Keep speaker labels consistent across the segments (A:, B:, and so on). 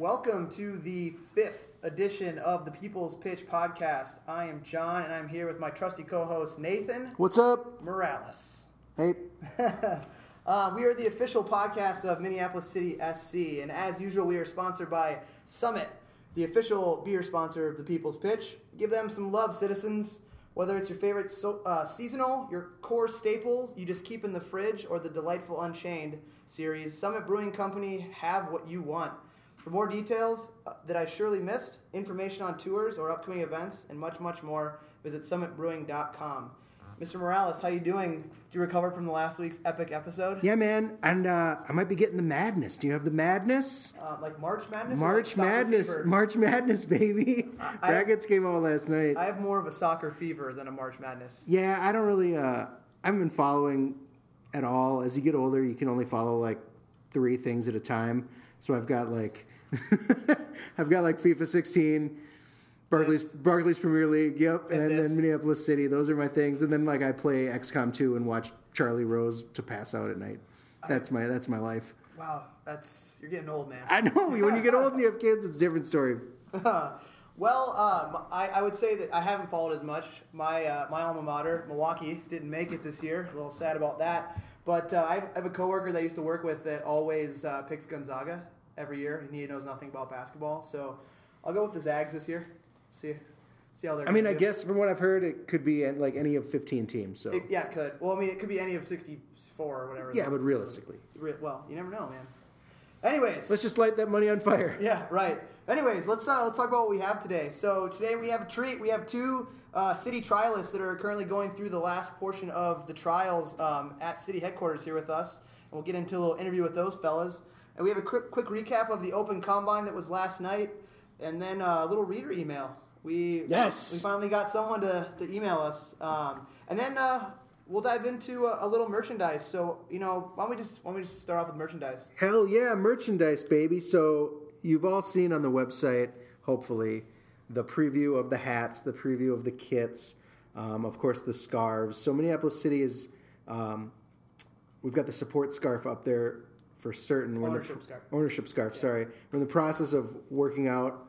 A: Welcome to the fifth edition of the People's Pitch podcast. I am Jon, and I'm here with my trusty co-host Nathan
B: What's up?
A: Morales.
B: Hey,
A: Uh, we are the official podcast of Minneapolis City SC, and as usual, we are sponsored by Summit, the official beer sponsor of the People's Pitch. Give them some love, citizens. Whether it's your favorite so, uh, seasonal, your core staples you just keep in the fridge, or the delightful Unchained series, Summit Brewing Company have what you want. For more details uh, that I surely missed, information on tours or upcoming events, and much, much more, visit summitbrewing.com. Mr. Morales, how you doing? Did you recover from the last week's epic episode?
B: yeah, man, and uh, I might be getting the madness. Do you have the madness?
A: Uh, like March Madness?
B: March
A: like
B: Madness,
A: fever?
B: March Madness, baby.
A: I-
B: Brackets came out last night.
A: I have more of a soccer fever than a March Madness.
B: yeah, I don't really. Uh, I haven't been following at all. As you get older, you can only follow like three things at a time. So I've got like, I've got like FIFA 16. Barclays. Barclays Premier League, yep,
A: And
B: and, then Minneapolis City. Those are my things, and then like I play XCOM 2 and watch Charlie Rose to pass out at night. That's my that's my life.
A: Wow, that's you're getting old, man.
B: I know. When you get old and you have kids, it's a different story.
A: well, um, I, I would say that I haven't followed as much. My uh, my alma mater, Milwaukee, didn't make it this year. A little sad about that. But uh, I have- I have a coworker that I used to work with that always uh, picks Gonzaga every year, and he knows nothing about basketball. So I'll go with the Zags this year. See see how they're.
B: I mean, I
A: do.
B: guess from what I've heard, it could be like any of 15 teams. So
A: It, yeah, it could. Well, I mean, it could be any of 64 or whatever.
B: yeah, but realistically,
A: Re- Well, you never know, man. Anyways,
B: let's just light that money on fire.
A: yeah, right. Anyways, let's uh, let's talk about what we have today. So today we have a treat. We have two uh, city trialists that are currently going through the last portion of the trials um, at city headquarters here with us, and we'll get into a little interview with those fellas. And we have a quick quick recap of the open combine that was last night, and then uh, a little reader email. We
B: Yes.
A: we finally got someone to, to email us, um, and then uh, we'll dive into a, a little merchandise. So you know, why don't we just why don't we just start off with merchandise?
B: Hell yeah, merchandise, baby. So you've all seen on the website, hopefully, the preview of the hats, the preview of the kits, um, of course, the scarves. So Minneapolis City is, um, we've got the support scarf up there for certain. We're in the-
A: Ownership scarf.
B: Ownership scarf, sorry. We're in the process of working out.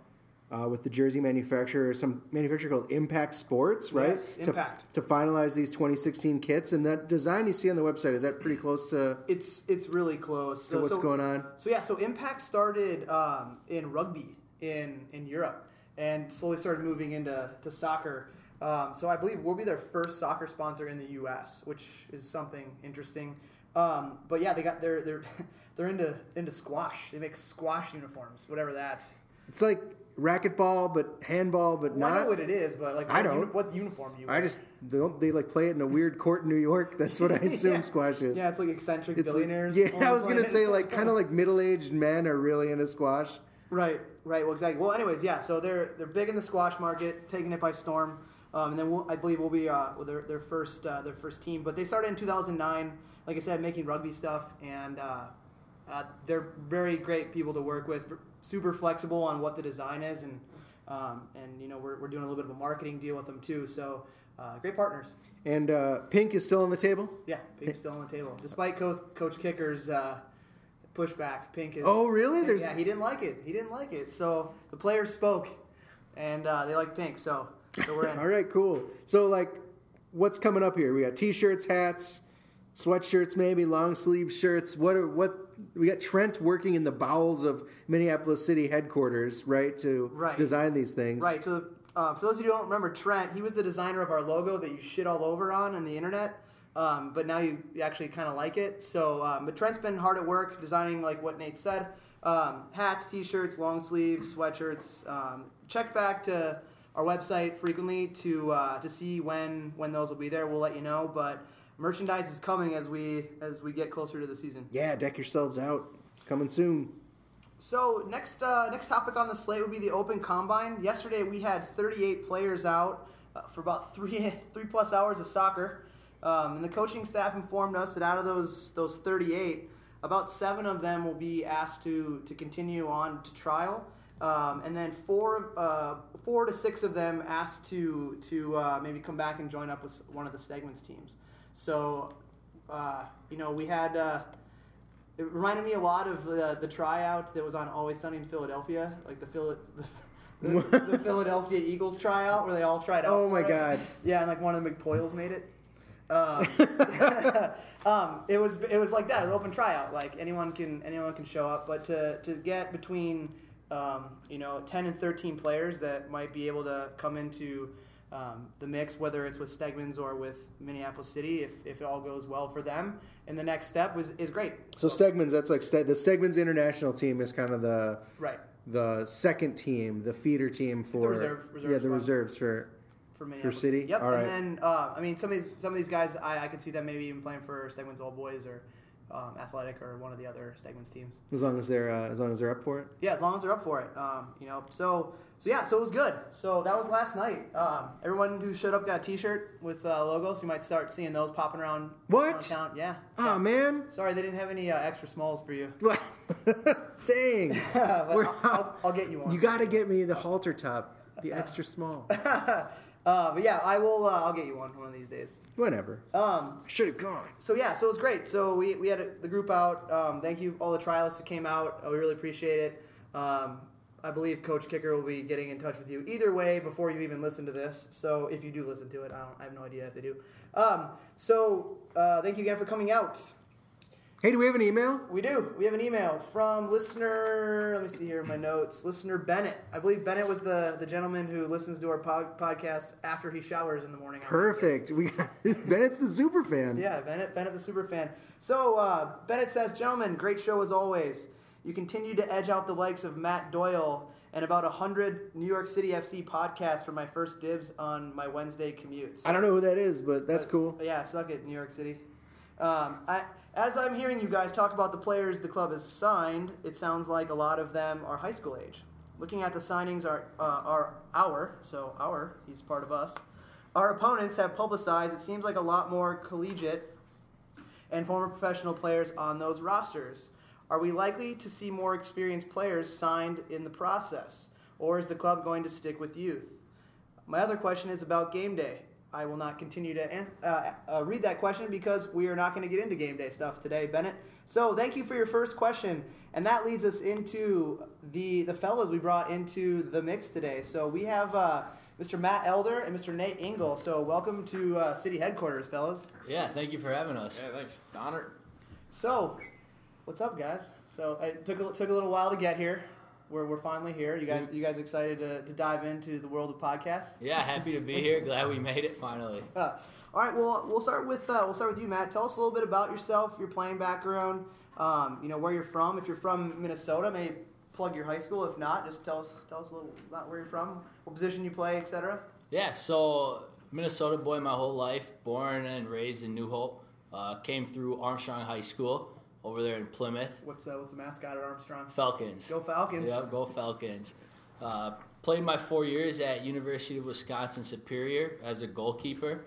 B: Uh, with the jersey manufacturer, some manufacturer called Impact Sports, right?
A: Yes,
B: To-
A: Impact.
B: To, finalize these 2016 kits, and that design you see on the website is that pretty close to,
A: It's it's really close.
B: to what's going on?
A: So yeah, so Impact started um, in rugby in in Europe and slowly started moving into to soccer. Um, so I believe we'll be their first soccer sponsor in the U.S., which is something interesting. Um, but yeah, they got they're they're they're into into squash. They make squash uniforms, whatever that.
B: It's like racquetball, but handball, but
A: Well, I know
B: not.
A: what it is, but like
B: I
A: what,
B: don't.
A: uni- what uniform you?
B: I just don't. They like play it in a weird court in New York. That's what I assume
A: Yeah.
B: squash is.
A: yeah, it's like eccentric
B: It's like-
A: billionaires.
B: yeah, I was gonna say like kind of like middle-aged men are really into squash.
A: Right, right. Well, exactly. Well, anyways, yeah. So they're they're big in the squash market, taking it by storm. Um, and then we'll, I believe we'll be uh, well, their their first uh, their first team. But they started in 2009, like I said, making rugby stuff, and uh, uh, they're very great people to work with. Super flexible on what the design is, and um, and you know we're, we're doing a little bit of a marketing deal with them too. So uh, great partners.
B: And uh, pink is still on the table.
A: Yeah, Pink's still on the table, despite Coach, Coach Kicker's uh, pushback. Pink is.
B: Oh, really? There's-
A: yeah, he didn't like it. He didn't like it. So the players spoke, and uh, they like Pink. So, so we're in.
B: All right, cool. So like, what's coming up here? We got t-shirts, hats, sweatshirts, maybe long sleeve shirts. What are what? We got Trent working in the bowels of Minneapolis City headquarters, right, to
A: Right.
B: design these things.
A: Right. So uh, for those of you who don't remember Trent, he was the designer of our logo that you shit all over on on the internet. Um, but now you you actually kind of like it. So, um, but Trent's been hard at work designing, like what Nate said, um, hats, t-shirts, long sleeves, sweatshirts. Um, check back to our website frequently to uh, to see when when those will be there. We'll let you know. But merchandise is coming as we as we get closer to the season.
B: Yeah, deck yourselves out. It's coming soon.
A: So next uh, next topic on the slate would be the Open Combine. Yesterday we had 38 players out uh, for about three three plus hours of soccer, um, and the coaching staff informed us that out of those those 38, about seven of them will be asked to to continue on to trial, um, and then four uh, four to six of them asked to to uh, maybe come back and join up with one of the Stegman's teams. So, uh, you know, we had. Uh, it reminded me a lot of the the tryout that was on Always Sunny in Philadelphia, like the Phil. The, the, the Philadelphia Eagles tryout where they all tried out.
B: Oh my
A: for it.
B: God.
A: Yeah, and like one of the McPoyles made it. Um, um, it was it was like that, an open tryout. Like anyone can anyone can show up, but to to get between um, you know ten and thirteen players that might be able to come into um, the mix, whether it's with Stegman's or with Minneapolis City, if, if it all goes well for them, and the next step was is great.
B: So Stegman's, that's like Ste- the Stegman's international team is kind of the
A: Right
B: the second team, the feeder team for
A: reserve-
B: yeah the reserves for
A: for Minneapolis.
B: City?
A: Yep.
B: All right.
A: And then uh, I mean some of these some of these guys I, I could see them maybe even playing for Stegman's Old Boys or um, Athletic or one of the other Stegman's teams.
B: as long as they're uh, as long as they're up for it.
A: Yeah, as long as they're up for it. Um, you know, so so yeah, so it was good. So that was last night. Um, everyone who showed up got a T-shirt with uh, logos. You might start seeing those popping around.
B: What?
A: around. Yeah.
B: Oh man,
A: Sorry, they didn't have any uh, extra smalls for you.
B: dang!
A: I'll, I'll, I'll get you one.
B: You got to get me the halter top, the extra small.
A: uh, but yeah, I will. Uh, I'll get you one one of these days.
B: Whatever.
A: Um,
B: Should have gone.
A: so yeah, so it was great. So we, we had a, the group out. Um, thank you all the trialists who came out. Uh, we really appreciate it. Um, I believe Coach Kicker will be getting in touch with you either way before you even listen to this. So if you do listen to it, I, don't, I have no idea if they do. Um, so uh, thank you again for coming out.
B: Hey, do we have an email?
A: We do. We have an email from listener. Let me see here in my notes. Listener Bennett. I believe Bennett was the, the gentleman who listens to our pod, podcast after he showers in the morning.
B: Perfect. We got Bennett's the super fan.
A: Yeah, Bennett, Bennett the super fan. So uh, Bennett says, "Gentlemen, great show as always. You continue to edge out the likes of Matt Doyle and about hundred New York City FC podcasts for my first dibs on my Wednesday commutes."
B: I don't know who that is, but that's
A: But-
B: cool.
A: yeah, suck it, New York City. Um, I, as I'm hearing you guys talk about the players the club has signed, it sounds like a lot of them are high school age. Looking at the signings are uh, are our so our he's part of us. Our opponents have publicized. It seems like a lot more collegiate and former professional players on those rosters. Are we likely to see more experienced players signed in the process, or is the club going to stick with youth? My other question is about game day. I will not continue to an- uh, uh, read that question because we are not going to get into game day stuff today, Bennett. So thank you for your first question, and that leads us into the the fellows we brought into the mix today. So we have uh, Mr. Matt Elder and Mr. Nate Engel. So welcome to uh, city headquarters, fellas.
C: Yeah, thank you for having us.
D: Yeah, thanks. It's an honor.
A: So, what's up, guys? So it took a, took a little while to get here. We're, we're finally here. You guys you guys excited to, to dive into the world of podcasts?
C: Yeah, happy to be here. Glad we made it finally.
A: Uh, all right. Well, we'll start with uh, we'll start with you, Matt. Tell us a little bit about yourself, your playing background. Um, you know where you're from. If you're from Minnesota, maybe plug your high school. If not, just tell us tell us a little about where you're from, what position you play, etc.
C: Yeah, so Minnesota boy my whole life, born and raised in New Hope. Uh, came through Armstrong High School over there in Plymouth.
A: What's uh, what's the mascot at Armstrong?
C: Falcons.
A: Go Falcons.
C: Yep, go Falcons. Uh, played my four years at University of Wisconsin Superior as a goalkeeper,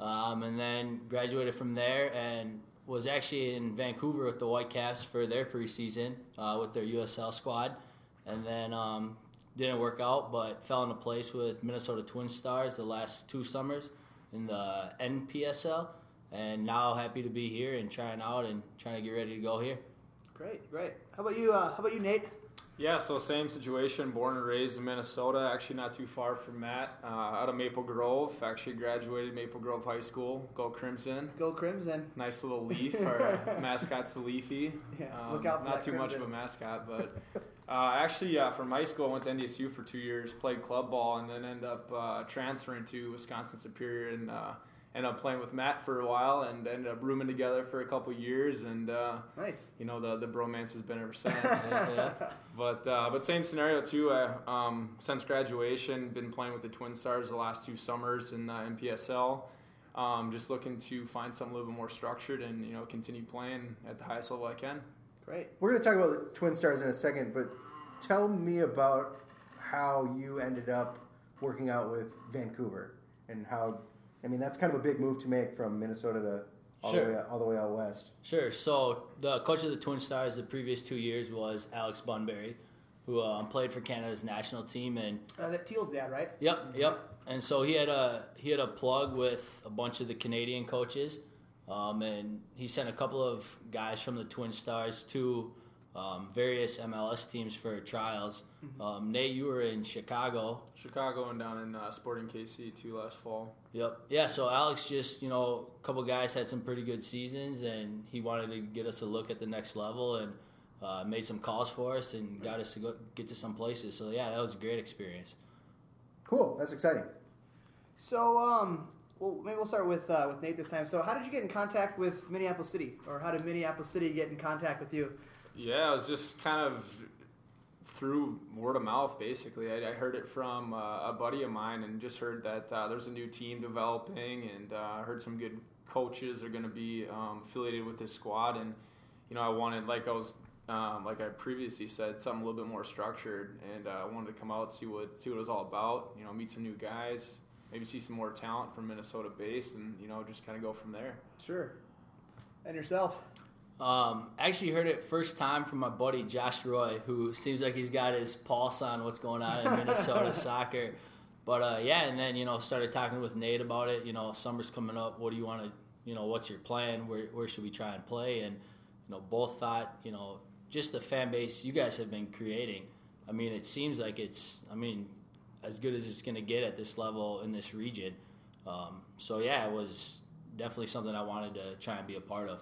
C: um, and then graduated from there and was actually in Vancouver with the Whitecaps for their preseason uh, with their USL squad, and then um, didn't work out, but fell into place with Minnesota Twin Stars the last two summers in the NPSL, and now happy to be here and trying out and trying to get ready to go here.
A: Great, great. How about you? Uh, how about you, Nate?
D: Yeah, so same situation. Born and raised in Minnesota, actually not too far from Matt. Uh, out of Maple Grove, actually graduated Maple Grove High School. Go Crimson.
A: Go Crimson.
D: Nice little leaf. Our mascot's the Leafy.
A: Yeah, look out for
D: Not
A: that
D: too much of a mascot, but uh, actually, uh, from high school, I went to NDSU for two years, played club ball, and then ended up uh, transferring to Wisconsin Superior and uh, ended up playing with Matt for a while and ended up rooming together for a couple years. And uh,
A: Nice.
D: you know the the bromance has been ever since.
C: Yeah, yeah.
D: But uh, but same scenario too. I, um, since graduation, been playing with the Twin Stars the last two summers in uh, NPSL. Um, just looking to find something a little bit more structured and you know continue playing at the highest level I can.
A: Great.
B: We're going to talk about the Twin Stars in a second, but tell me about how you ended up working out with Vancouver and how. I mean, that's kind of a big move to make from Minnesota to all, the,
C: Sure.
B: way, all the way out west.
C: Sure. So the coach of the Twin Stars the previous two years was Alex Bunbury, who um, played for Canada's national team, and
A: Uh, that Teal's dad, right?
C: yep, yep. And so he had a he had a plug with a bunch of the Canadian coaches, Um, and he sent a couple of guys from the Twin Stars to um, various MLS teams for trials. Um, Nate, you were in Chicago.
D: Chicago and down in uh, Sporting KC too last fall.
C: Yep. Yeah. So Alex just, you know, a couple guys had some pretty good seasons, and he wanted to get us a look at the next level, and uh, made some calls for us, and got us to go get to some places. So yeah, that was a great experience.
B: Cool. That's exciting.
A: So, um, well, maybe we'll start with uh, with Nate this time. So, how did you get in contact with Minneapolis City, or how did Minneapolis City get in contact with you?
D: Yeah, it was just kind of through word of mouth, basically. I, I heard it from uh, a buddy of mine and just heard that uh, there's a new team developing and uh, heard some good coaches are going to be um, affiliated with this squad. And, you know, I wanted, like I was, um, like I previously said, something a little bit more structured. And uh, I wanted to come out, see what, see what it was all about, you know, meet some new guys, maybe see some more talent from Minnesota base and, you know, just kind of go from there.
A: Sure. And yourself?
C: Um, actually heard it first time from my buddy Josh Roy, who seems like he's got his pulse on what's going on in Minnesota soccer. But uh, yeah, and then you know started talking with Nate about it. You know, summer's coming up. What do you want to? You know, what's your plan? Where where should we try and play? And you know, both thought you know just the fan base you guys have been creating. I mean, it seems like it's. I mean, as good as it's going to get at this level in this region. Um, so yeah, it was definitely something I wanted to try and be a part of.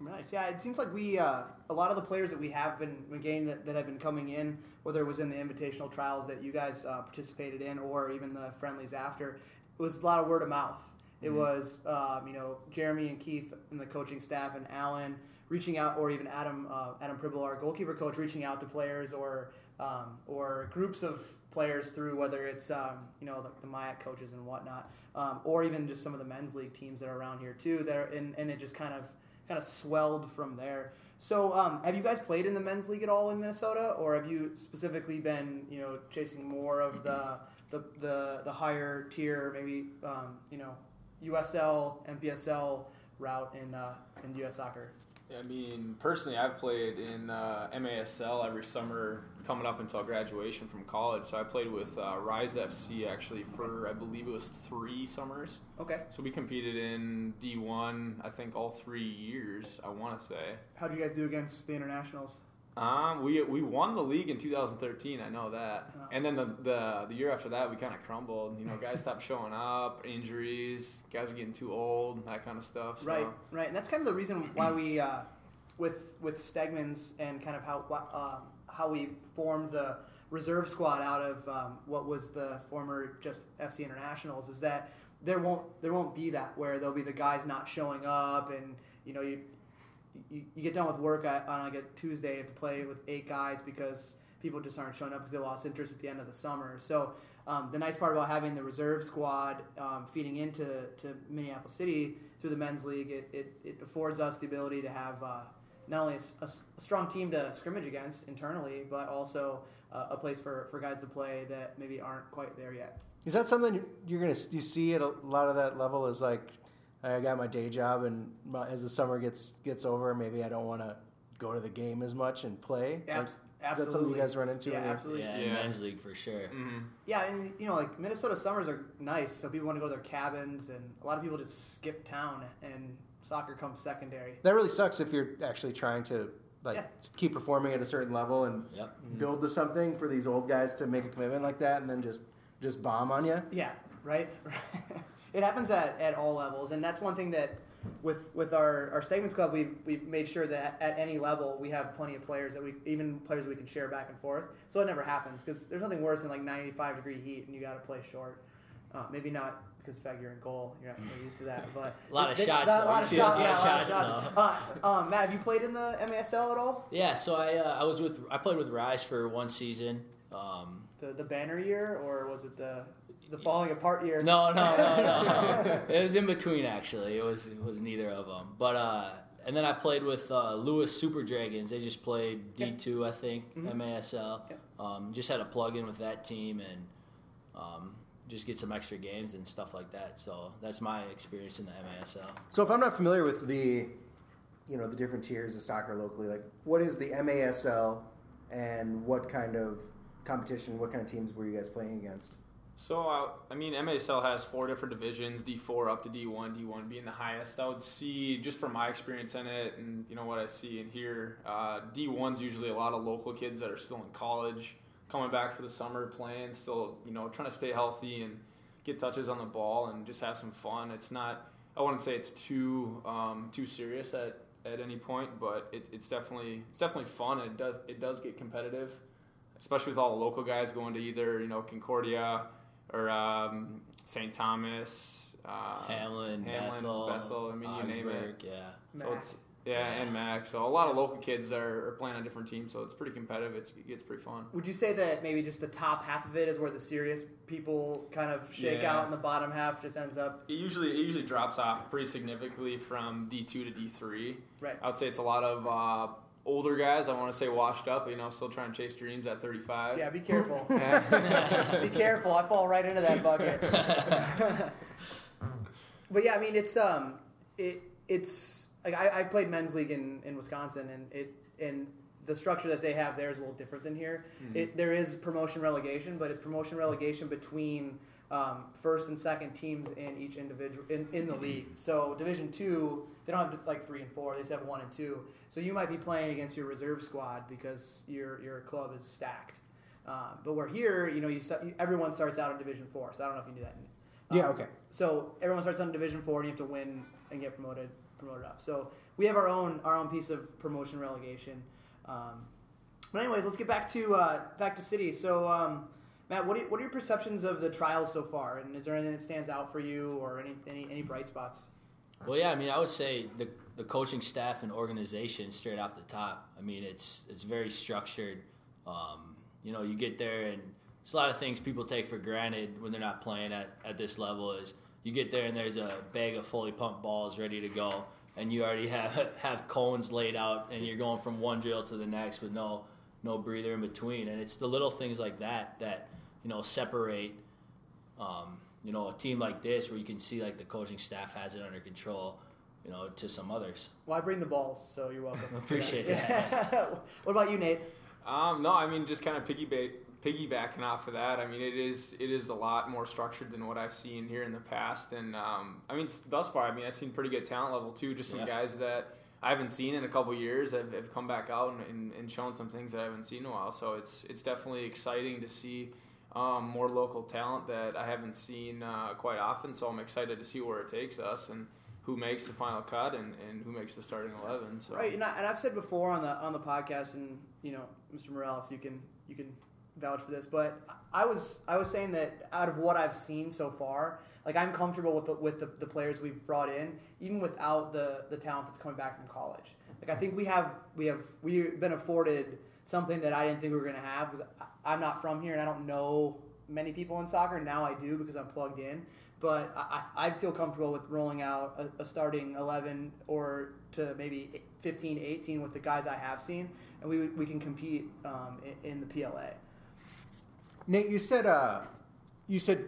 A: Nice. Yeah, it seems like we uh, a lot of the players that we have been, been getting that, that have been coming in, whether it was in the invitational trials that you guys uh, participated in, or even the friendlies after, it was a lot of word of mouth. It
D: Mhm.
A: was um, you know Jeremy and Keith and the coaching staff and Alan reaching out, or even Adam uh, Adam Pribble, our goalkeeper coach, reaching out to players or um, or groups of players through whether it's um, you know the, the Mayak coaches and whatnot, um, or even just some of the men's league teams that are around here too. That are, and, and it just kind of kind of swelled from there. So, um, have you guys played in the men's league at all in Minnesota, or have you specifically been, you know, chasing more of the the the, the higher tier, maybe, um, you know, USL, NPSL route in uh, in U.S. soccer?
D: I mean, personally, I've played in uh, MASL every summer coming up until graduation from college. So I played with uh, Rise FC actually for, I believe it was three summers.
A: Okay.
D: So we competed in D1, I think, all three years, I want to say.
A: How do you guys do against the internationals?
D: Um, we, we won the league in 2013, I know that. And then the, the, the year after that, we kind of crumbled. You know, guys stopped showing up, injuries, guys are getting too old, that kind of stuff. So.
A: Right, right, and that's kind of the reason why we, uh, with with Stegman's and kind of how um, how we formed the reserve squad out of um, what was the former just FC Internationals is that there won't there won't be that where there'll be the guys not showing up and you know you you, you get done with work on like a Tuesday and have to play with eight guys because people just aren't showing up because they lost interest at the end of the summer. So um, the nice part about having the reserve squad um, feeding into to Minneapolis City through the men's league, it, it, it affords us the ability to have uh, not only a, a, a strong team to scrimmage against internally, but also uh, a place for, for guys to play that maybe aren't quite there yet.
B: Is that something you're gonna you see at a lot of that level? Is like I got my day job, and my, as the summer gets gets over, maybe I don't want to go to the game as much and play. Like,
A: Abs-
B: Is that something you guys run into?
A: Yeah, absolutely.
C: Yeah, in
D: Yeah.
C: men's league for sure.
D: Mhm.
A: Yeah, and you know, like Minnesota summers are nice, so people want to go to their cabins, and a lot of people just skip town, and soccer comes secondary.
B: That really sucks if you're actually trying to like
A: Yeah.
B: keep performing at a certain level and
C: Yep.
B: build to something for these old guys to make a commitment like that, and then just just bomb on you.
A: Yeah, right. it happens at, at all levels, and that's one thing that with with our, our Stegman's club we've we've made sure that at any level we have plenty of players that we even players we can share back and forth. So it never happens because there's nothing worse than like 95 degree heat and you got to play short. Uh, maybe not because in fact you're in goal, you're not really used to that, but
C: A lot of
A: They-
C: shots,
A: a
C: though.
A: lot of
C: see
A: shot-
C: a lot
A: yeah, a lot of
C: shots,
A: shots. Uh, um, Matt, have you played in the MASL at all?
C: Yeah, so I uh, I was with I played with Rise for one season. Um,
A: The the banner year or was it the the falling apart year?
C: no, no, no, no. it was in between actually. It was it was neither of them. But uh, and then I played with uh, Lewis Super Dragons. They just played D two, I think,
A: Mhm.
C: MASL.
A: Yeah.
C: Um, just had a plug in with that team and um, just get some extra games and stuff like that. So that's my experience in the MASL.
B: So if I'm not familiar with the, you know, the different tiers of soccer locally, like what is the MASL, and what kind of competition, what kind of teams were you guys playing against?
D: So, uh, I mean, MASL has four different divisions: D4 up to D1, D1 being the highest. I would see, just from my experience in it, and you know what I see and hear, uh, D1's usually a lot of local kids that are still in college, coming back for the summer, playing, still you know trying to stay healthy and get touches on the ball and just have some fun. It's not, I wouldn't say it's too um, too serious at, at any point, but it, it's definitely it's definitely fun and it does it does get competitive, especially with all the local guys going to either you know Concordia or um, St. Thomas, uh,
C: Hamline,
D: Hamline,
C: Bethel,
D: Bethel, I mean, you name it.
C: Augsburg, Yeah.
D: So
A: Mac.
D: it's yeah,
C: Yeah.
D: and Mac. So a lot of local kids are, are playing on different teams, so it's pretty competitive. It's, it gets pretty fun.
A: Would you say that maybe just the top half of it is where the serious people kind of shake
D: Yeah.
A: out, and the bottom half just ends up
D: It usually it usually drops off pretty significantly from D two to D three.
A: right?
D: I would say it's a lot of uh, older guys. I want to say washed up, you know, still trying to chase dreams at thirty five.
A: Yeah, be careful. Be careful. I fall right into that bucket. but yeah, I mean, it's um, it it's like I, I played men's league in, in Wisconsin, and it and the structure that they have there is a little different than here. It there is promotion relegation, but it's promotion relegation between um, first and second teams in each individual in, in the league. So Division Two, they don't have like three and four; they just have one and two. So you might be playing against your reserve squad because your your club is stacked. Um, but we're here, you know, you, sta- everyone starts out in Division Four. So I don't know if you knew that. Um,
B: Yeah, okay.
A: So everyone starts out in Division Four, and you have to win and get promoted promoted up. So we have our own our own piece of promotion relegation. Um, but anyways, let's get back to uh, back to City. So um, Matt, what are, what are your perceptions of the trials so far? And is there anything that stands out for you, or any any, any bright spots?
C: Well, yeah, I mean, I would say the the coaching staff and organization straight off the top. I mean, it's it's very structured. Um, you know, you get there and it's a lot of things people take for granted when they're not playing at, at this level. Is you get there and there's a bag of fully pumped balls ready to go, and you already have have cones laid out, and you're going from one drill to the next with no no breather in between. And it's the little things like that that you know separate um, you know, a team like this where you can see like the coaching staff has it under control, you know, to some others.
A: Well, I bring the balls, so you're welcome.
C: Appreciate it.
A: what about you, Nate?
D: Um, no, I mean just kind of piggyback piggybacking off of that. I mean it is it is a lot more structured than what I've seen here in the past, and um, I mean thus far, I mean I've seen pretty good talent level too. Just some
C: Yeah.
D: guys that I haven't seen in a couple years have, have come back out and, and, and shown some things that I haven't seen in a while. So it's it's definitely exciting to see um, more local talent that I haven't seen uh, quite often. So I'm excited to see where it takes us and who makes the final cut and, and who makes the starting eleven. So
A: Right, and, I, I've said before on the on the podcast, and you know, Mr. Morales, you can you can vouch for this, but I was I was saying that out of what I've seen so far, like I'm comfortable with the, with the, the players we've brought in, even without the the talent that's coming back from college. Like I think we have we have we've been afforded something that I didn't think we were going to have because I'm not from here and I don't know many people in soccer. Now I do because I'm plugged in. But I, I- feel comfortable with rolling out a, a starting 11 or to maybe 15, 18 with the guys I have seen, and we, we can compete um, in, in the PLA.
B: Nate, you said uh, you said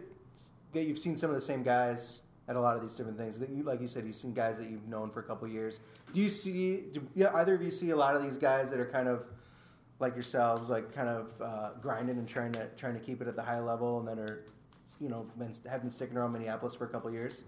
B: that you've seen some of the same guys at a lot of these different things. That you, like you said, you've seen guys that you've known for a couple years. Do you see? Do, yeah, either of you see a lot of these guys that are kind of like yourselves, like kind of uh, grinding and trying to trying to keep it at the high level, and then are you know been, have been sticking around Minneapolis for a couple years?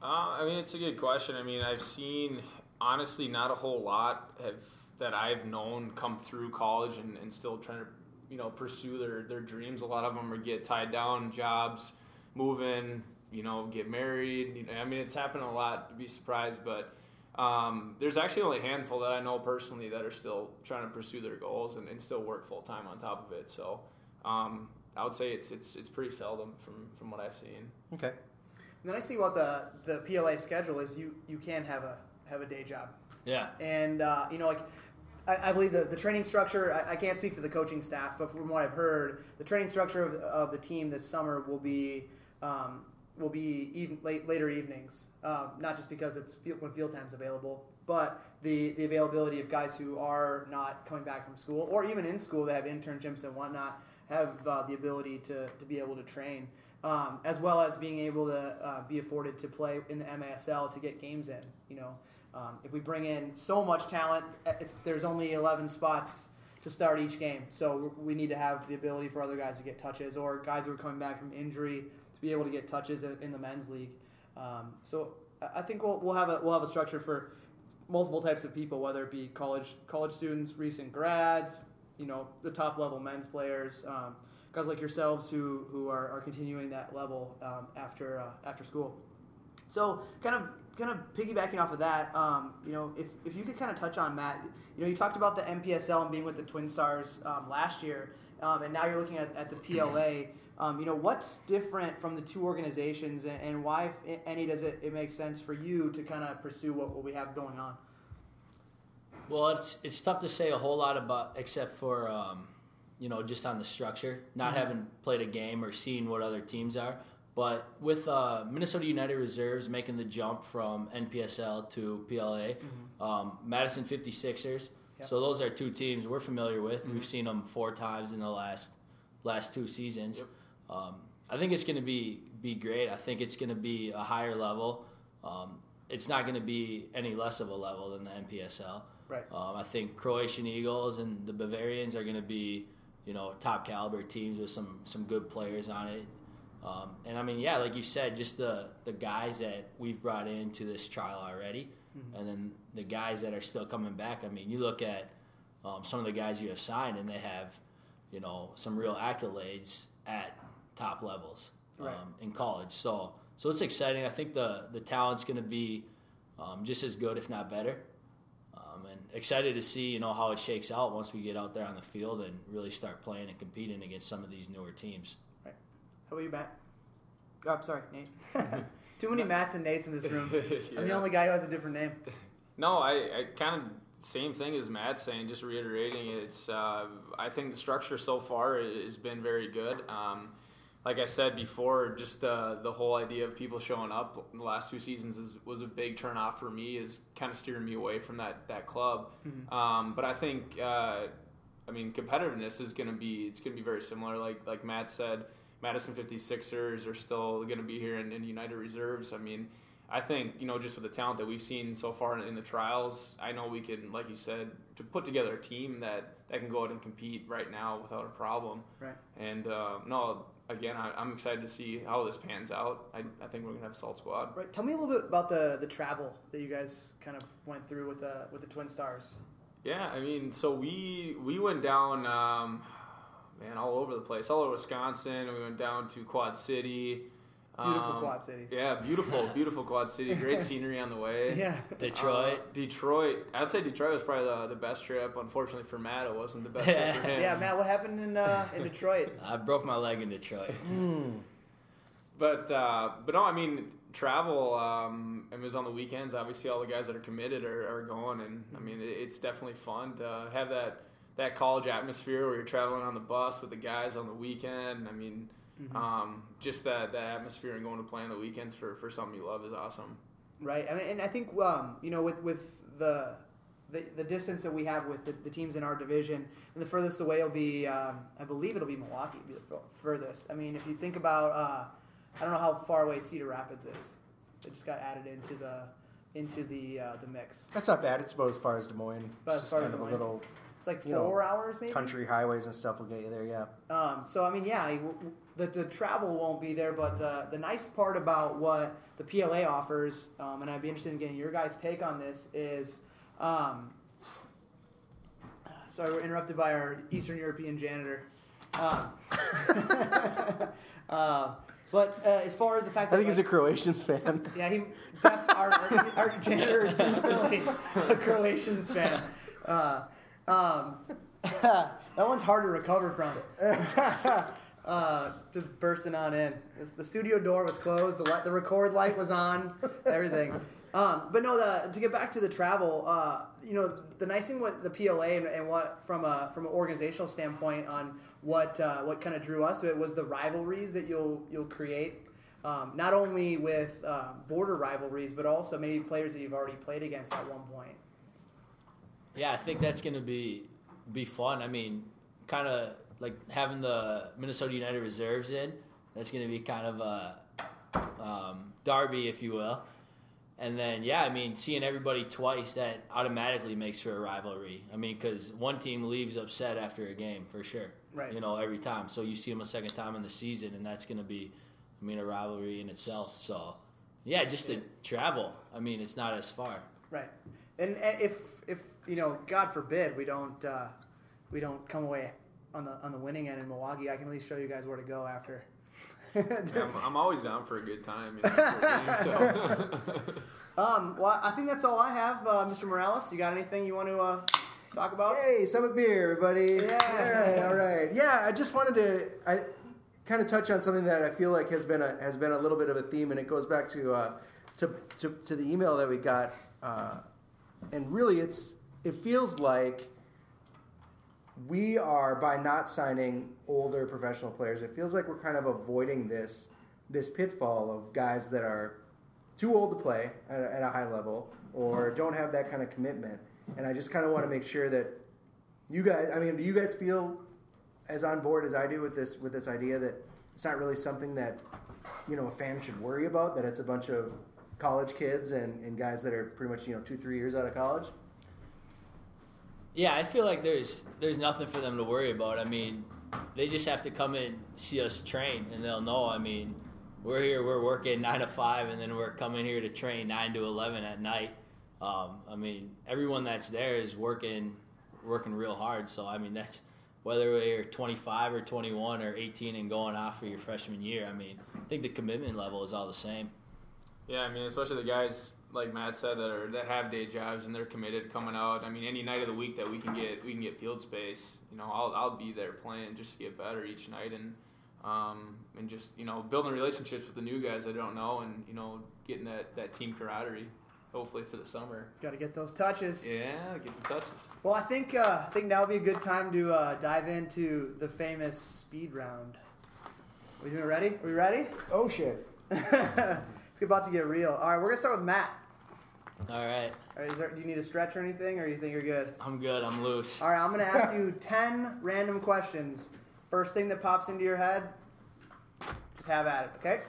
D: Uh, I mean, it's a good question. I mean, I've seen honestly not a whole lot have that I've known come through college and, and still trying to you know pursue their their dreams. A lot of them are get tied down, jobs, moving, you know, get married. You know, I mean, it's happened a lot. To be surprised, but. Um, there's actually only a handful that I know personally that are still trying to pursue their goals and, and still work full time on top of it. So um, I would say it's it's it's pretty seldom from from what I've seen.
B: Okay.
A: The nice thing about the, the PLA schedule is you, you can have a have a day job.
C: Yeah.
A: And uh, you know, like I, I believe the, the training structure. I, I can't speak for the coaching staff, but from what I've heard, the training structure of, of the team this summer will be um, will be even late, later evenings. Um, not just because it's field, when field time's available, but the the availability of guys who are not coming back from school or even in school that have internships and whatnot have uh, the ability to, to be able to train. Um, as well as being able to uh, be afforded to play in the MASL to get games in. You know, um, if we bring in so much talent, it's, there's only 11 spots to start each game. So we need to have the ability for other guys to get touches or guys who are coming back from injury be able to get touches in in the men's league. Um, so I- think we'll, we'll have a we'll have a structure for multiple types of people, whether it be college college students, recent grads, you know, the top level men's players, um, guys like yourselves who who are, are continuing that level um, after uh, after school. So kind of kind of piggybacking off of that, um, you know, if, if you could kind of touch on Matt, you know, you talked about the NPSL and being with the Twin Stars um, last year, um, and now you're looking at, at the PLA. Um, you know, what's different from the two organizations, and, and why, if any, does it, it make sense for you to kind of pursue what, what we have going on?
C: Well, it's it's tough to say a whole lot about except for um, you know just on the structure, not having played a game or seen what other teams are. But with uh, Minnesota United Reserves making the jump from NPSL to PLA, um, Madison 56ers.
A: Yep.
C: So those are two teams we're familiar with. We've seen them four times in the last last two seasons.
D: Yep.
C: Um, I think it's going to be be great. I think it's going to be a higher level. Um, it's not going to be any less of a level than the NPSL.
A: Right.
C: Um, I think Croatian Eagles and the Bavarians are going to be, you know, top caliber teams with some some good players on it. Um, and I mean, yeah, like you said, just the the guys that we've brought into this trial already, and then the guys that are still coming back. I mean, you look at um, some of the guys you have signed, and they have, you know, some real accolades at top levels um,
A: Right.
C: in college. So so it's exciting. I think the the talent's going to be um, just as good, if not better. Um, and excited to see you know how it shakes out once we get out there on the field and really start playing and competing against some of these newer teams. Right.
A: How about you, Matt? Oh, I'm sorry, Nate. Too many Matts and Nates in this room. I'm the only guy who has a different name.
D: No, I, I kind of same thing as Matt saying. Just reiterating, it's uh, I think the structure so far has been very good. Um, like I said before, just uh, the whole idea of people showing up in the last two seasons is, was a big turnoff for me. Is kind of steering me away from that that club. Um, but I think uh, I mean competitiveness is going to be it's going to be very similar. Like like Matt said, Madison 56ers are still going to be here in, in United Reserves. I mean. I think you know just with the talent that we've seen so far in, in the trials, I know we can, like you said, to put together a team that, that can go out and compete right now without a problem.
A: Right.
D: And uh, no, again, I, I'm excited to see how this pans out. I, I think we're gonna have a solid squad.
A: Right. Tell me a little bit about the the travel that you guys kind of went through with the with the Twin Stars.
D: Yeah, I mean, so we we went down, um, man, all over the place, all over Wisconsin. We went down to Quad City.
A: Beautiful
D: Um,
A: Quad Cities.
D: Yeah, beautiful, beautiful Quad City. Great scenery on the way.
A: Yeah.
C: Detroit.
D: Uh, Detroit. I'd say Detroit was probably the, the best trip. Unfortunately for Matt, it wasn't the best trip for him.
A: Yeah, Matt. What happened in uh, in Detroit?
C: I broke my leg in Detroit.
D: But uh, but no, I mean travel. Um, it was on the weekends. Obviously, all the guys that are committed are, are going, and I mean it, it's definitely fun to have that that college atmosphere where you're traveling on the bus with the guys on the weekend. I mean, um, just that that atmosphere and going to play on the weekends for for something you love is awesome.
A: Right. I mean, and I think um, you know with with the the, the distance that we have with the, the teams in our division, and the furthest away will be, um, I believe it'll be Milwaukee, be the fur- furthest. I mean, if you think about, uh, I don't know how far away Cedar Rapids is. It just got added into the into the uh, the mix.
B: That's not bad. It's about as far as Des Moines.
A: About
B: It's
A: as far
B: kind
A: as
B: of
A: Des
B: a little
A: It's like
B: You know,
A: four hours, maybe.
B: country highways and stuff will get you there. Yeah.
A: Um, so I mean, yeah, I- w- w- the, the travel won't be there, but the the nice part about what the PLA offers, um, and I'd be interested in getting your guys' take on this, is. Um, sorry, we're interrupted by our Eastern European janitor. Um, uh, but uh, as far as the fact
B: I
A: that
B: think he's a
A: like,
B: Croatians fan.
A: yeah, he our, our, our janitor is definitely a Croatians fan. Uh, um, that one's hard to recover from. Uh, just bursting on in. The studio door was closed. The light, the record light was on. Everything. Um, but no, the, to get back to the travel, uh, you know, the nice thing with the PLA and, and what from a from an organizational standpoint on what uh, what kind of drew us to it was the rivalries that you'll you'll create. Um, not only with uh, border rivalries, but also maybe players that you've already played against at one point.
C: Yeah, I think that's going to be be fun. I mean, kind of like having the Minnesota United reserves in. That's going to be kind of a um, derby, if you will. And then, yeah, I mean, seeing everybody twice, that automatically makes for a rivalry. I mean, because one team leaves upset after a game, for sure.
A: Right.
C: You know, every time. So you see them a second time in the season, and that's going to be, I mean, a rivalry in itself. So, yeah, just to travel. I mean, it's not as far.
A: Right. And uh, if if you know, God forbid, we don't uh, we don't come away on the on the winning end in Milwaukee, I can at least show you guys where to go after.
D: I'm, I'm always down for a good time. You know, game, so.
A: um, well, I think that's all I have, uh, Mr. Morales. You got anything you want to uh, talk about?
B: Hey, Summit Beer, everybody.
A: Yeah.
B: all right. Yeah, I just wanted to I kind of touch on something that I feel like has been a has been a little bit of a theme, and it goes back to uh, to, to to the email that we got, uh, and really, it's it feels like we are by not signing older professional players. It feels like we're kind of avoiding this this pitfall of guys that are too old to play at a, at a high level or don't have that kind of commitment. And I just kind of want to make sure that you guys. I mean, do you guys feel as on board as I do with this with this idea that it's not really something that you know a fan should worry about? That it's a bunch of college kids and, and guys that are pretty much you know two three years out of college.
C: Yeah, I feel like there's there's nothing for them to worry about. I mean, they just have to come in, see us train, and they'll know. I mean, we're here, we're working nine to five, and then we're coming here to train nine to eleven at night. Um, I mean, everyone that's there is working working real hard. So I mean, that's whether you're 25 or 21 or 18 and going off for your freshman year. I mean, I think the commitment level is all the same.
D: Yeah, I mean, especially the guys like Matt said that are that have day jobs and they're committed coming out. I mean, any night of the week that we can get we can get field space. You know, I'll I'll be there playing just to get better each night and um, and just you know building relationships with the new guys I don't know and you know getting that that team camaraderie. Hopefully for the summer.
A: Got to get those touches.
D: Yeah, get the touches.
A: Well, I think uh, I think now would be a good time to uh, dive into the famous speed round. Are we doing ready? Are we ready?
B: Oh shit!
A: it's about to get real. All right, we're gonna start with Matt.
C: All right,
A: All right, is there, do you need a stretch or anything, or do you think you're good?
C: I'm good. I'm loose.
A: All right, I'm gonna ask you ten random questions. First thing that pops into your head, just have at it. Okay.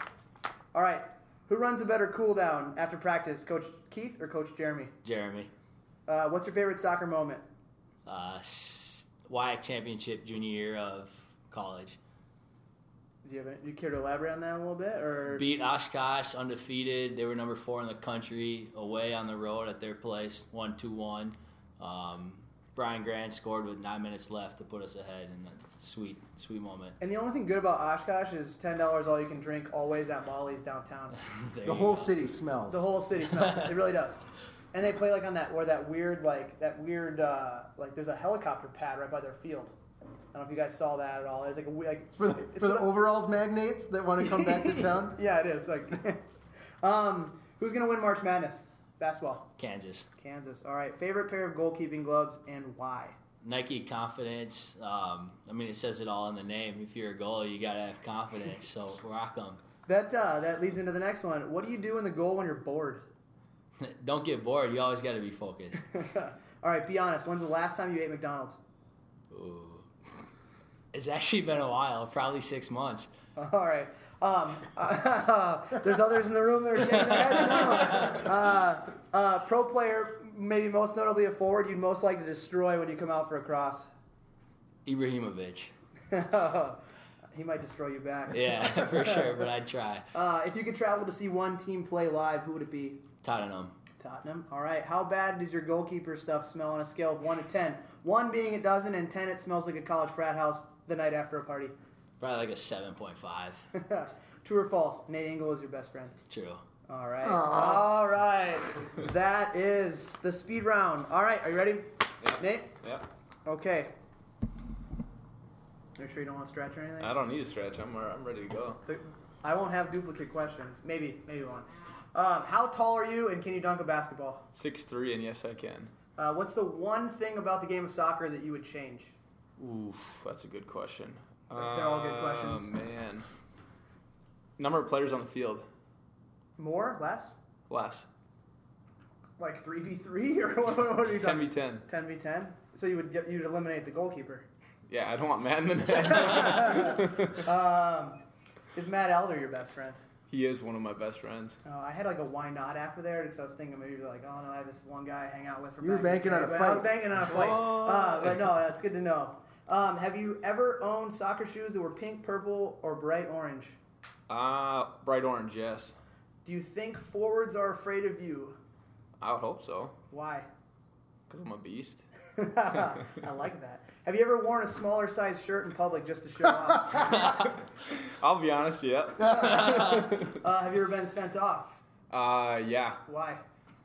A: All right. Who runs a better cool down after practice, Coach Keith or Coach Jeremy?
C: Jeremy.
A: Uh, what's your favorite soccer moment?
C: uh, s- WIAC championship junior year of college.
A: Do you, have any, do you care to elaborate on that a little bit, or
C: Beat Oshkosh undefeated. They were number four in the country away on the road at their place, one two one. Um, Brian Grant scored with nine minutes left to put us ahead, and a sweet sweet moment.
A: And the only thing good about Oshkosh is ten dollars all you can drink always at Molly's downtown.
B: The whole
C: go.
B: city smells.
A: The whole city smells. it really does. And they play like on that or that weird like that weird uh, like there's a helicopter pad right by their field. I don't know if you guys saw that at all. It's like a like
B: for the,
A: it's
B: for the
A: like-
B: overalls magnates that want to come back to town.
A: yeah, it is like. um, who's gonna win March Madness? Basketball.
C: Kansas.
A: Kansas. All right. Favorite pair of goalkeeping gloves and why?
C: Nike confidence. Um, I mean, it says it all in the name. If you're a goalie, you gotta have confidence. So rock them.
A: That uh, that leads into the next one. What do you do in the goal when you're bored?
C: Don't get bored. You always gotta be focused.
A: All right. Be honest. When's the last time you ate McDonald's?
C: Ooh. It's actually been a while, probably six months.
A: All right. Um, there's others in the room that are shaking their heads no. Uh, uh, pro player, maybe most notably a forward, you'd most like to destroy when you come out for a cross.
C: Ibrahimovic.
A: he might destroy you back.
C: Yeah, for sure, but I'd try.
A: Uh, if you could travel to see one team play live, who would it be?
C: Tottenham.
A: Tottenham. All right. How bad does your goalkeeper stuff smell on a scale of 1 to 10? 1 being it doesn't, and 10 it smells like a college frat house the night after a party.
C: Probably like a 7.5.
A: True or false? Nate Engel is your best friend.
C: True.
A: All right.
B: Aw.
A: All right. that is the speed round. All right. Are you ready?
D: Yep.
A: Nate?
D: Yep.
A: Okay. Make sure you don't want to stretch or anything.
D: I don't need a stretch. I'm I'm ready to go.
A: I won't have duplicate questions. Maybe, maybe one. Um, how tall are you, and can you dunk a basketball?
D: Six three, and yes, I can.
A: Uh, what's the one thing about the game of soccer that you would change?
D: Oof, that's a good question.
A: They're all good questions.
D: Oh, man. Number of players on the field.
A: More, less,
D: Less.
A: like three v three, or what, what are you
D: Ten
A: talking?
D: v ten.
A: Ten v ten. So you would get you'd eliminate the goalkeeper.
D: Yeah, I don't want Matt in the net.
A: Um, is Matt Elder your best friend?
D: He is one of my best friends.
A: Uh, I had like a why not after there because I was thinking maybe like, oh no, I have this one guy I hang out with. From
B: You were
A: back in the
B: banking on a
A: but I was banking on a fight.
D: Oh.
A: Uh, but no, that's good to know. Um, have you ever owned soccer shoes that were pink, purple, or bright orange?
D: Uh, bright orange, yes.
A: Do you think forwards are afraid of you?
D: I would hope so,
A: Why?
D: because I'm a beast.
A: I like that. Have you ever worn a smaller size shirt in public just to show off?
D: I'll be honest, yeah.
A: uh, have you ever been sent off?
D: Uh, yeah.
A: Why?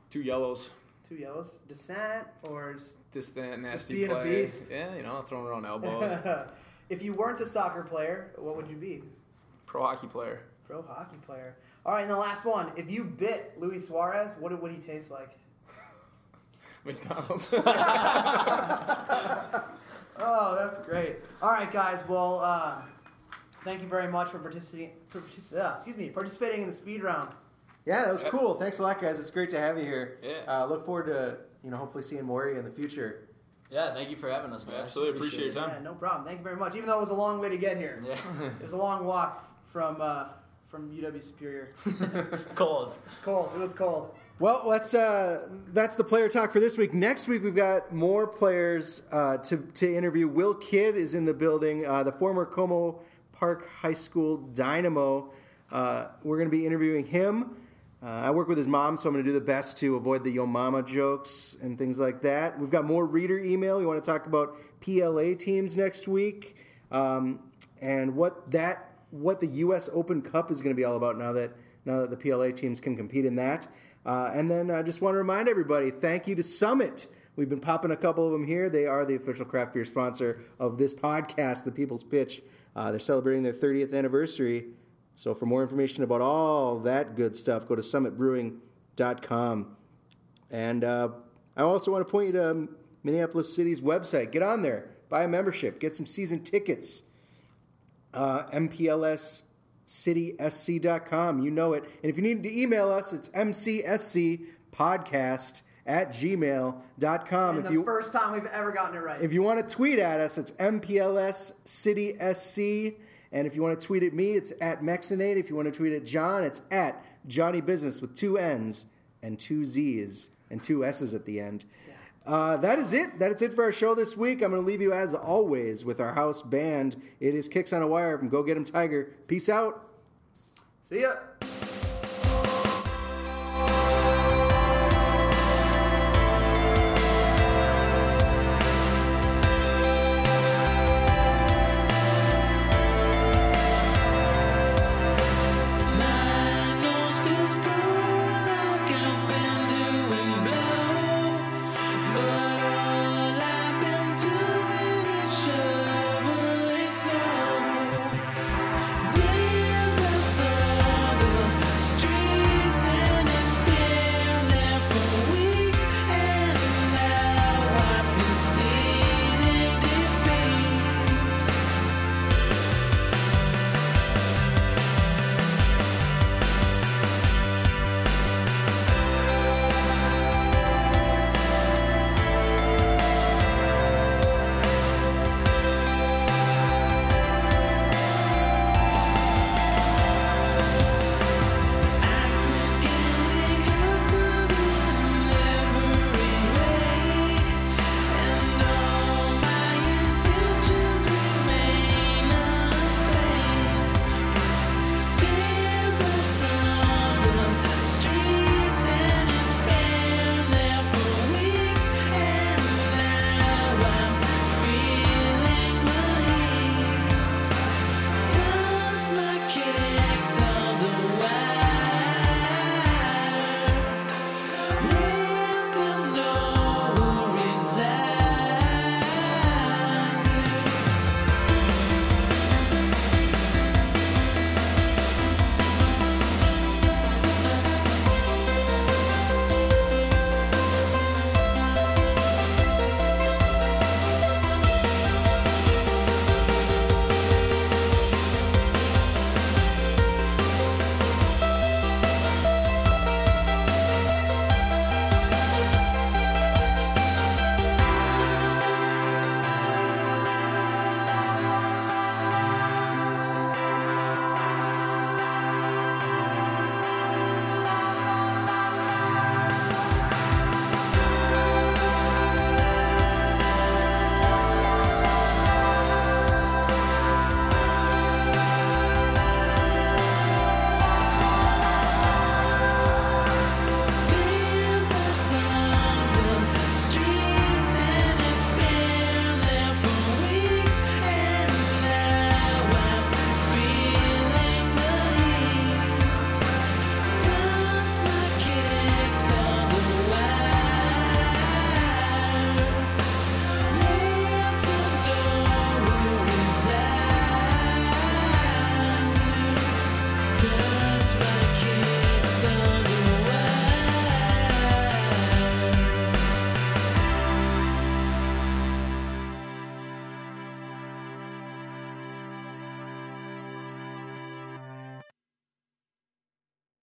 D: Two yellows.
A: Two yellows? Descent or just
D: Distant, nasty
A: a
D: play.
A: beast.
D: Yeah, you know, throwing around elbows.
A: if you weren't a soccer player, what would you be?
D: Pro hockey player.
A: Pro hockey player. All right, and the last one. If you bit Luis Suarez, what would he taste like?
D: McDonald's.
A: Oh, that's great. All right, guys. Well, uh, thank you very much for participating. For, uh, excuse me, participating in the speed round.
B: Yeah, that was
D: Yep.
B: cool. Thanks a lot, guys. It's great to have you here.
D: Yeah.
B: Uh, look forward to you know hopefully seeing more of you in the future.
C: Yeah, thank you for having us, guys.
D: Absolutely appreciate your time.
A: Yeah, no problem. Thank you very much. Even though it was a long way to get here,
C: Yeah,
A: it was a long walk from uh, from UW Superior.
C: cold.
A: cold. It was cold.
B: Well, let's. Uh, that's the player talk for this week. Next week we've got more players uh, to to interview. Will Kidd is in the building. Uh, the former Como Park High School Dynamo. Uh, we're going to be interviewing him. Uh, I work with his mom, so I'm going to do the best to avoid the yo mama jokes and things like that. We've got more reader email. We want to talk about PLA teams next week um, and what that what the U.S. Open Cup is going to be all about now that now that the PLA teams can compete in that. Uh, and then I just want to remind everybody, thank you to Summit. We've been popping a couple of them here. They are the official craft beer sponsor of this podcast, The People's Pitch. Uh, they're celebrating their 30th anniversary. So for more information about all that good stuff, go to summitbrewing.com. And uh, I also want to point you to Minneapolis City's website. Get on there, buy a membership, get some season tickets. Uh, MPLSCitySC.com. You know it. And if you need to email us, it's MCSCpodcast at gmail.com.
A: And
B: If
A: the
B: you,
A: first time we've ever gotten it right.
B: if you want to tweet at us, it's MPLS City SC. And if you want to tweet at me, it's at Mexinate. If you want to tweet at Jon, it's at Johnny Business with two N's and two Z's and two S's at the end. Uh, that is it. That is it for our show this week. I'm going to leave you as always with our house band. It is Kicks on a Wire from Go Get 'em Tiger. Peace out.
A: See ya.